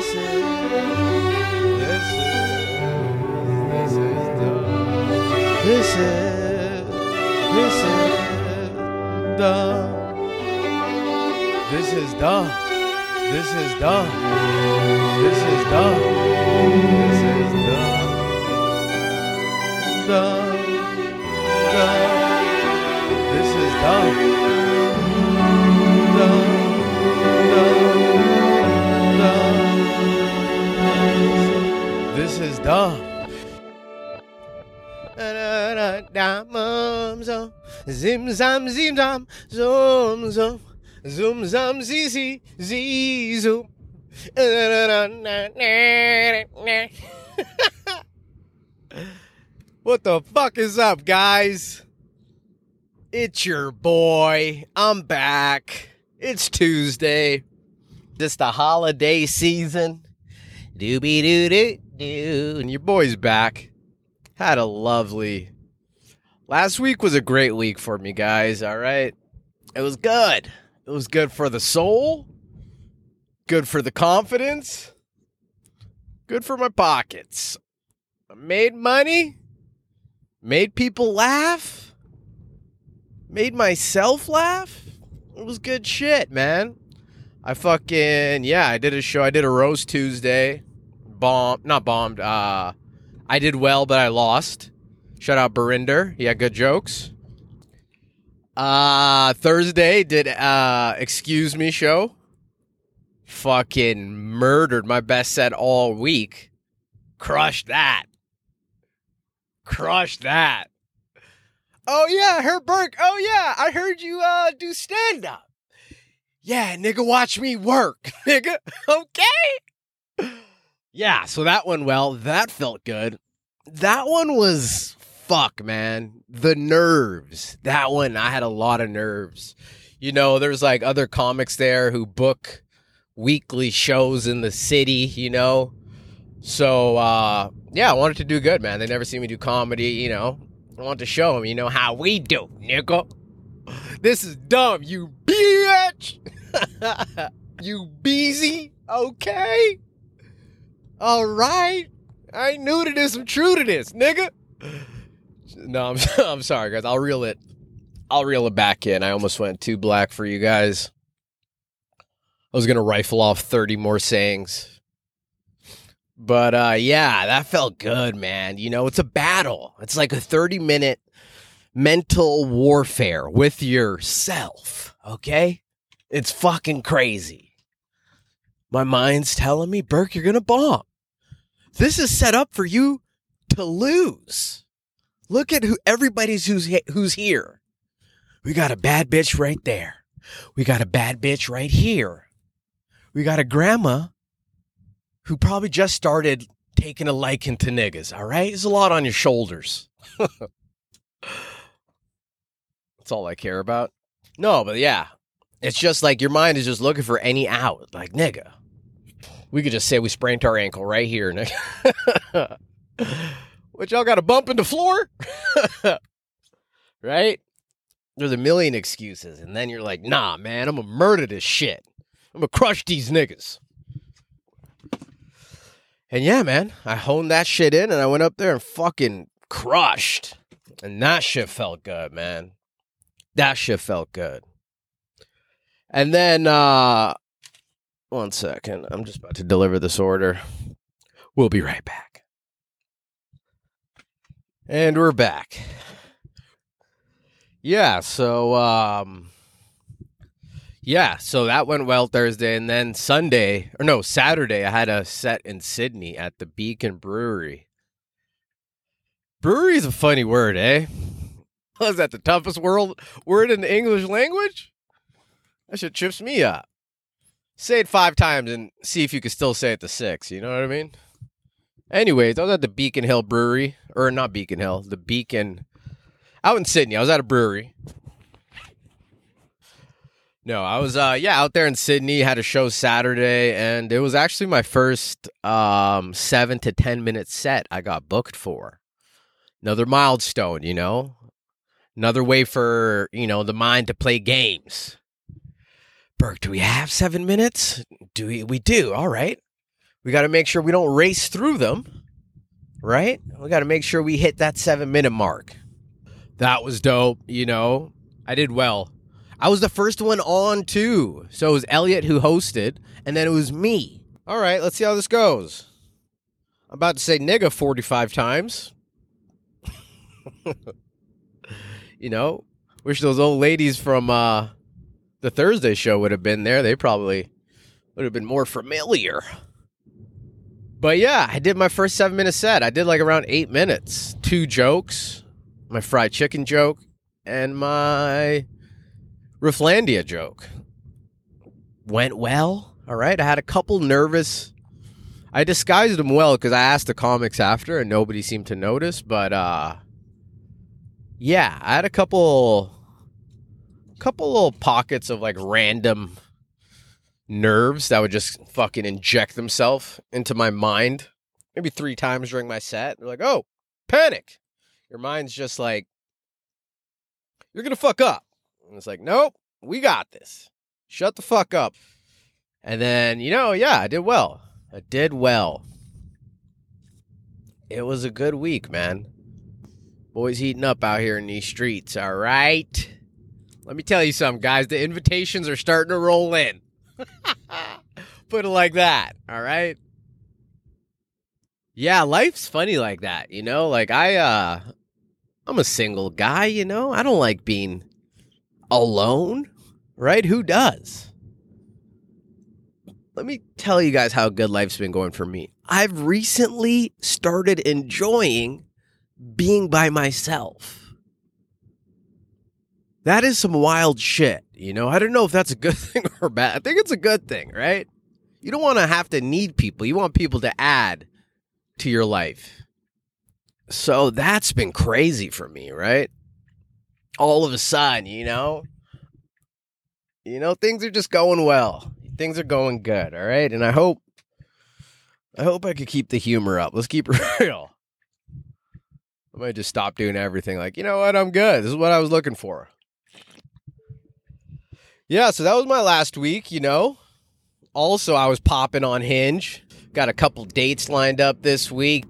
This is this is this is dumb. This is dumb. This is dumb. This is dumb. This is dumb. This is dumb. Dumb. This is. Dumb. Zim zam zim zam zoom zoom zoom zam zee zee zee zoom. What the fuck is up, guys? It's your boy. I'm back. It's Tuesday. It's the holiday season. Doobie doo doo doo. And your boy's back. Had a lovely. Last week was a great week for me, guys. All right. It was good. It was good for the soul, good for the confidence, good for my pockets. I made money, made people laugh, made myself laugh. It was good shit, man. I fucking yeah, I did a show. I did a roast Tuesday. Bomb, not bombed. Uh, I did well, but I lost. Shout out Barinder. He had good jokes. Uh Thursday did uh excuse me show. Fucking murdered my best set all week. Crushed that. Crushed that. Oh yeah, Herb Burke. Oh yeah, I heard you uh do stand up. Yeah, nigga, watch me work, nigga. Okay. Yeah, so that went well. That felt good. That one was fuck, man. The nerves. That one, I had a lot of nerves. You know, there's like other comics there who book weekly shows in the city, you know. So uh yeah, I wanted to do good, man. They never see me do comedy, you know. I want to show them, you know, how we do, nigga. This is dumb, you bitch. you beezy, okay? All right. I ain't new to this. I'm true to this, nigga. No, I'm, I'm sorry, guys. I'll reel it. I'll reel it back in. I almost went too black for you guys. I was gonna rifle off 30 more sayings. But uh yeah, that felt good, man. You know, it's a battle. It's like a 30 minute mental warfare with yourself, okay? It's fucking crazy. My mind's telling me, Burke, you're gonna bomb. This is set up for you to lose. Look at who everybody's who's who's here. We got a bad bitch right there. We got a bad bitch right here. We got a grandma who probably just started taking a liking to niggas. All right, there's a lot on your shoulders. That's all I care about. No, but yeah, it's just like your mind is just looking for any out. Like nigga, we could just say we sprained our ankle right here, nigga. What y'all got a bump in the floor? right? There's a million excuses, and then you're like, nah, man, I'm gonna murder this shit. I'm gonna crush these niggas. And yeah, man, I honed that shit in and I went up there and fucking crushed. And that shit felt good, man. That shit felt good. And then uh one second. I'm just about to deliver this order. We'll be right back. And we're back. Yeah, so um yeah, so that went well Thursday and then Sunday or no, Saturday I had a set in Sidney at the Beacon Brewery. Brewery is a funny word, eh? Was that the toughest world word in the English language? That shit trips me up. Say it five times and see if you can still say it to six, you know what I mean? Anyways, I was at the Beacon Hill Brewery, or not Beacon Hill, the Beacon out in Sidney. I was at a brewery. No, I was uh yeah, out there in Sidney, had a show Saturday, and it was actually my first um seven to ten minute set I got booked for. Another milestone, you know? Another way for, you know, the mind to play games. Burke, do we have seven minutes? Do we we do, all right. We got to make sure we don't race through them, right? We got to make sure we hit that seven minute mark. That was dope. You know, I did well. I was the first one on too. So it was Elliot who hosted, and then it was me. All right, let's see how this goes. I'm about to say nigga 45 times. you know, wish those old ladies from uh, the Thursday show would have been there. They probably would have been more familiar. But yeah, I did my first seven minute set. I did like around eight minutes. Two jokes, my fried chicken joke, and my Rifflandia joke. Went well. All right. I had a couple nervous. I disguised them well because I asked the comics after and nobody seemed to notice. But uh yeah, I had a couple couple little pockets of like random nerves that would just fucking inject themselves into my mind maybe three times during my set. They're like, oh, panic. Your mind's just like, you're going to fuck up. And it's like, nope, we got this. Shut the fuck up. And then, you know, yeah, I did well. I did well. It was a good week, man. Boys heating up out here in these streets, all right? Let me tell you something, guys. The invitations are starting to roll in. Put it like that. All right. Yeah, life's funny like that, you know? Like I uh I'm a single guy, you know? I don't like being alone, right? Who does? Let me tell you guys how good life's been going for me. I've recently started enjoying being by myself. That is some wild shit. You know, I don't know if that's a good thing or bad. I think it's a good thing, right? You don't want to have to need people. You want people to add to your life. So that's been crazy for me, right? All of a sudden, you know, you know, things are just going well. Things are going good, all right? And I hope I hope I could keep the humor up. Let's keep it real. I might just stop doing everything like, you know what, I'm good. This is what I was looking for. Yeah, so that was my last week, you know. Also, I was popping on Hinge. Got a couple dates lined up this week.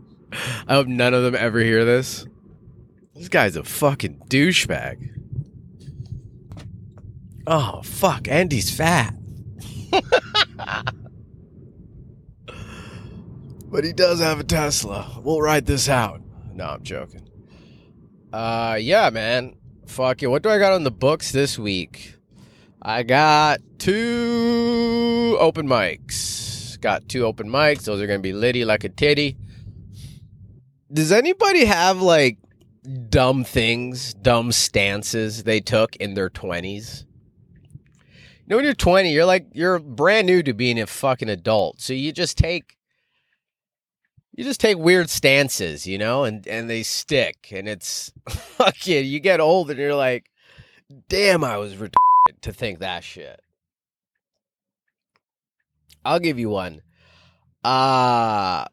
I hope none of them ever hear this. This guy's a fucking douchebag. Oh, fuck. Andy's fat. but he does have a Tesla. We'll ride this out. No, I'm joking. Uh, yeah, man. Fuck it. What do I got on the books this week? I got two open mics. Got two open mics. Those are going to be litty like a titty. Does anybody have like dumb things, dumb stances they took in their 20s? You know, when you're 20, you're like, you're brand new to being a fucking adult. So you just take, you just take weird stances, you know, and, and they stick. And it's fucking, you get old and you're like, damn, I was retarded to think that shit. I'll give you one. Uh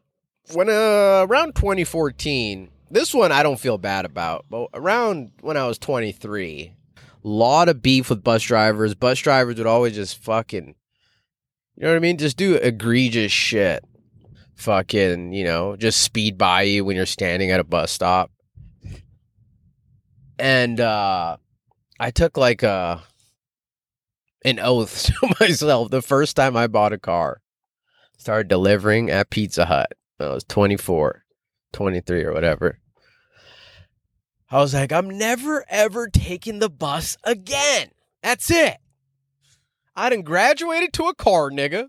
when uh, around 2014, this one I don't feel bad about, but around when I was 23, lot of beef with bus drivers. Bus drivers would always just fucking you know what I mean? Just do egregious shit. Fucking, you know, just speed by you when you're standing at a bus stop. And uh I took like a an oath to myself the first time I bought a car. Started delivering at Pizza Hut. I was 24, 23 or whatever. I was like, I'm never ever taking the bus again. That's it. I done graduated to a car, nigga.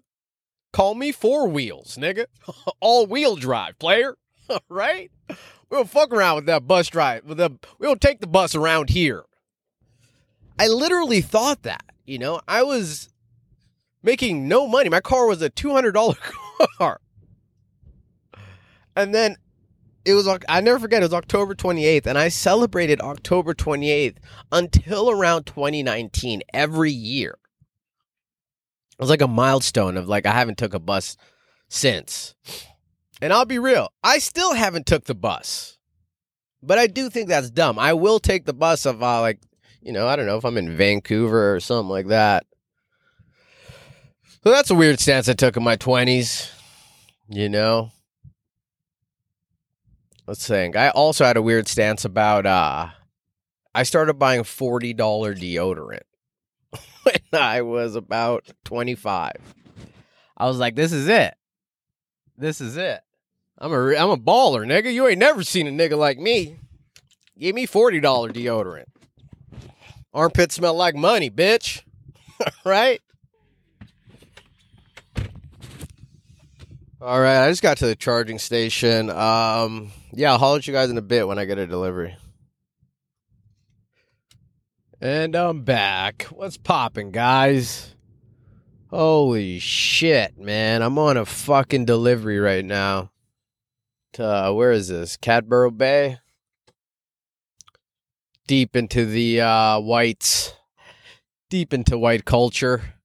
Call me four wheels, nigga. All wheel drive, player. right? We don't fuck around with that bus drive. We don't take the bus around here. I literally thought that. You know, I was making no money. My car was a $200 car. And then it was I never forget it was October 28th and I celebrated October 28th until around 2019 every year. It was like a milestone of like I haven't took a bus since. And I'll be real, I still haven't took the bus. But I do think that's dumb. I will take the bus if I uh, like you know, I don't know if I'm in Vancouver or something like that. So that's a weird stance I took in my 20s. You know? Let's think. I also had a weird stance about uh I started buying $40 deodorant when I was about 25. I was like, this is it. This is it. I'm a I'm a baller, nigga. You ain't never seen a nigga like me. Give me $40 deodorant. Armpits smell like money, bitch. right? All right, I just got to the charging station. Um, yeah, I'll holler at you guys in a bit when I get a delivery. And I'm back. What's popping, guys? Holy shit, man. I'm on a fucking delivery right now. To, uh, where is this? Cadboro Bay? Deep into the uh, whites. Deep into white culture.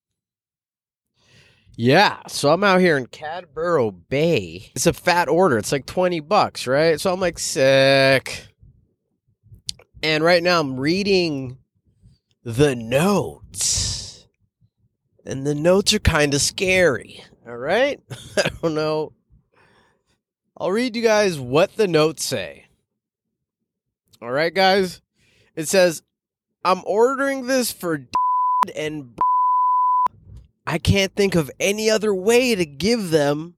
Yeah, so I'm out here in Cadboro Bay. It's a fat order. It's like 20 bucks, right? So I'm like sick. And right now I'm reading the notes. And the notes are kind of scary. All right? I don't know. I'll read you guys what the notes say. All right, guys? It says, I'm ordering this for and I can't think of any other way to give them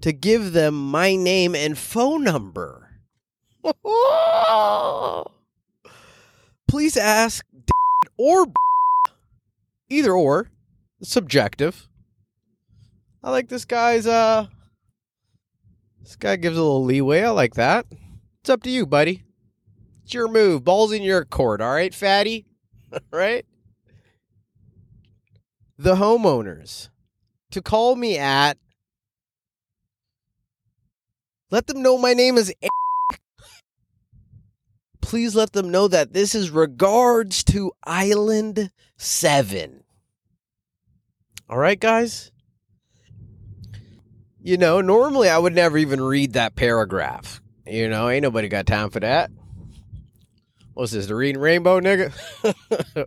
to give them my name and phone number. Please ask or either or. subjective. I like this guy's uh this guy gives a little leeway. I like that. It's up to you, buddy. It's your move. Ball's in your court, all right, fatty? right? the homeowners to call me at. Let them know my name is Eric. Please let them know that this is regards to Island 7. All right, guys? You know, normally I would never even read that paragraph. You know, ain't nobody got time for that. What's this, the reading rainbow, nigga?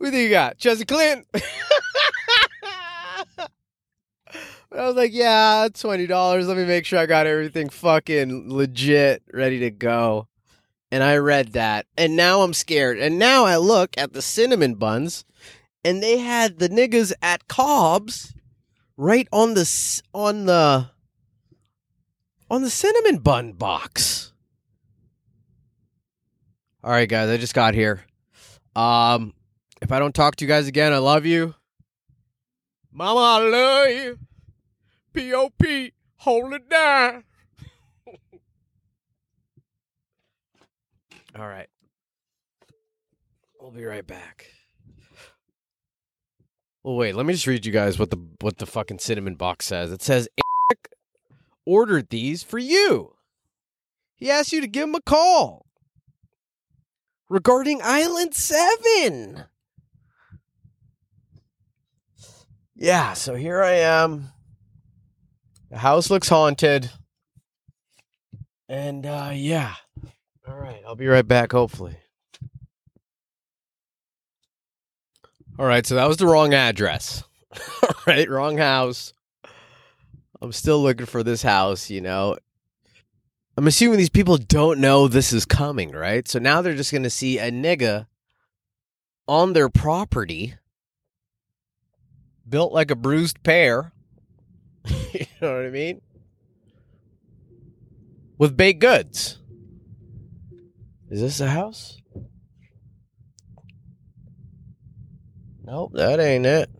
Who do you got? Chelsea Clinton? I was like, yeah, twenty dollars. Let me make sure I got everything fucking legit, ready to go. And I read that, and now I'm scared. And now I look at the cinnamon buns, and they had the niggas at Cobb's right on the on the on the cinnamon bun box. All right, guys, I just got here. Um, if I don't talk to you guys again, I love you. Mama, I love you. P.O.P. Hold it down. All right. We'll be right back. Well, wait. Let me just read you guys what the what the fucking cinnamon box says. It says Eric ordered these for you. He asked you to give him a call regarding Island Seven. Yeah, so here I am the house looks haunted. And uh yeah. All right, I'll be right back hopefully. All right, so that was the wrong address. All right, wrong house. I'm still looking for this house, you know. I'm assuming these people don't know this is coming, right? So now they're just going to see a nigga on their property built like a bruised pear you know what I mean? With baked goods. Is this a house? Nope, that ain't it.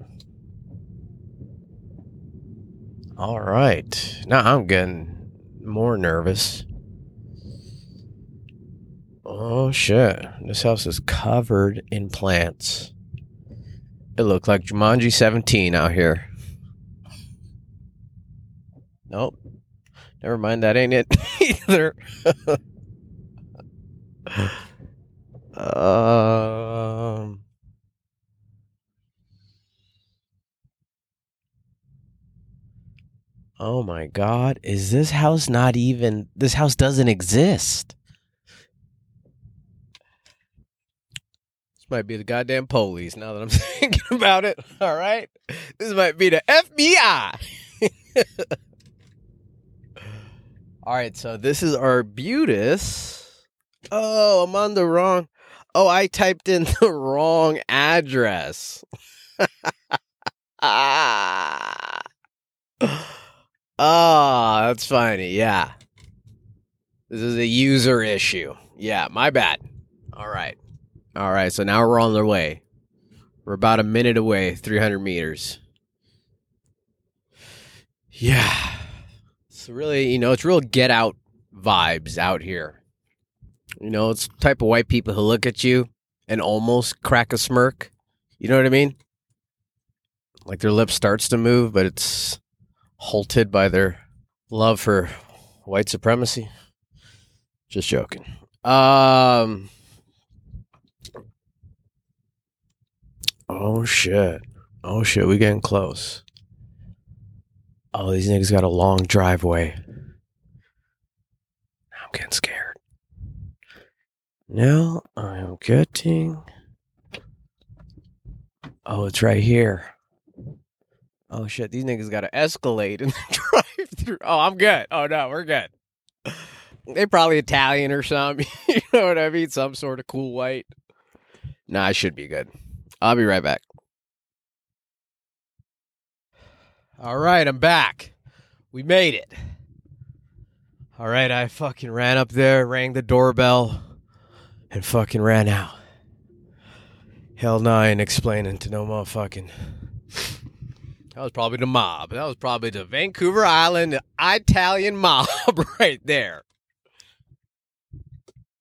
All right. Now I'm getting more nervous. Oh shit. This house is covered in plants. It looked like Jumanji 17 out here. Nope. Never mind, that ain't it either. um. Oh my god, is this house not even this house doesn't exist? This might be the goddamn police now that I'm thinking about it. All right. This might be the FBI. All right, so this is Arbutus. Oh, I'm on the wrong. Oh, I typed in the wrong address. ah. Oh, that's funny. Yeah. This is a user issue. Yeah, my bad. All right. All right, so now we're on the way. We're about a minute away, 300 meters. Yeah. It's really, you know, it's real get out vibes out here. You know, it's type of white people who look at you and almost crack a smirk. You know what I mean? Like their lip starts to move, but it's halted by their love for white supremacy. Just joking. Um Oh shit. Oh shit, we getting close. Oh, these niggas got a long driveway. I'm getting scared. Now I'm getting. Oh, it's right here. Oh shit, these niggas got to escalate and drive through. Oh, I'm good. Oh no, we're good. They probably Italian or something. you know what I mean? Some sort of cool white. Nah, I should be good. I'll be right back. All right, I'm back. We made it. All right, I fucking ran up there, rang the doorbell, and fucking ran out. Hell nine explaining to no motherfucking. That was probably the mob. That was probably the Vancouver Island Italian mob right there.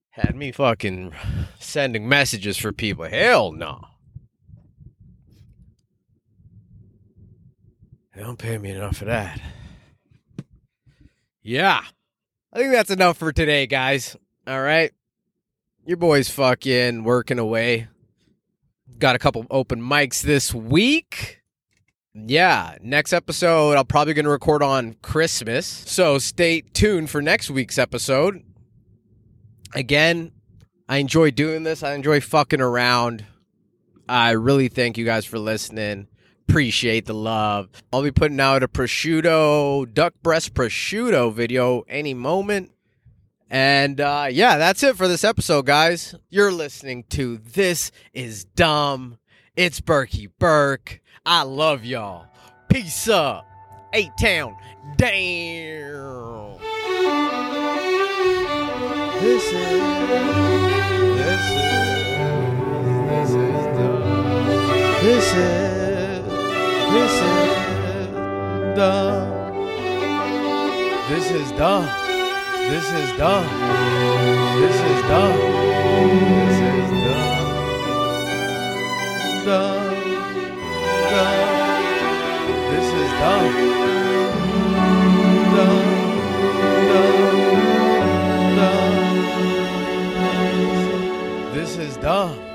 Had me fucking sending messages for people. Hell no. They don't pay me enough for that. Yeah. I think that's enough for today, guys. All right. Your boy's fucking working away. Got a couple open mics this week. Yeah, next episode I'm probably going to record on Christmas. So stay tuned for next week's episode. Again, I enjoy doing this. I enjoy fucking around. I really thank you guys for listening. Appreciate the love. I'll be putting out a prosciutto, duck breast prosciutto video any moment. And uh, yeah, that's it for this episode, guys. You're listening to This Is Dumb. It's Berkey Burke. I love y'all. Peace up. Eight Town. Damn. This is. This is. This is dumb. This is. This is dumb. This is dumb. This is dumb. This is dumb. This is dumb. Dumb. This is dumb.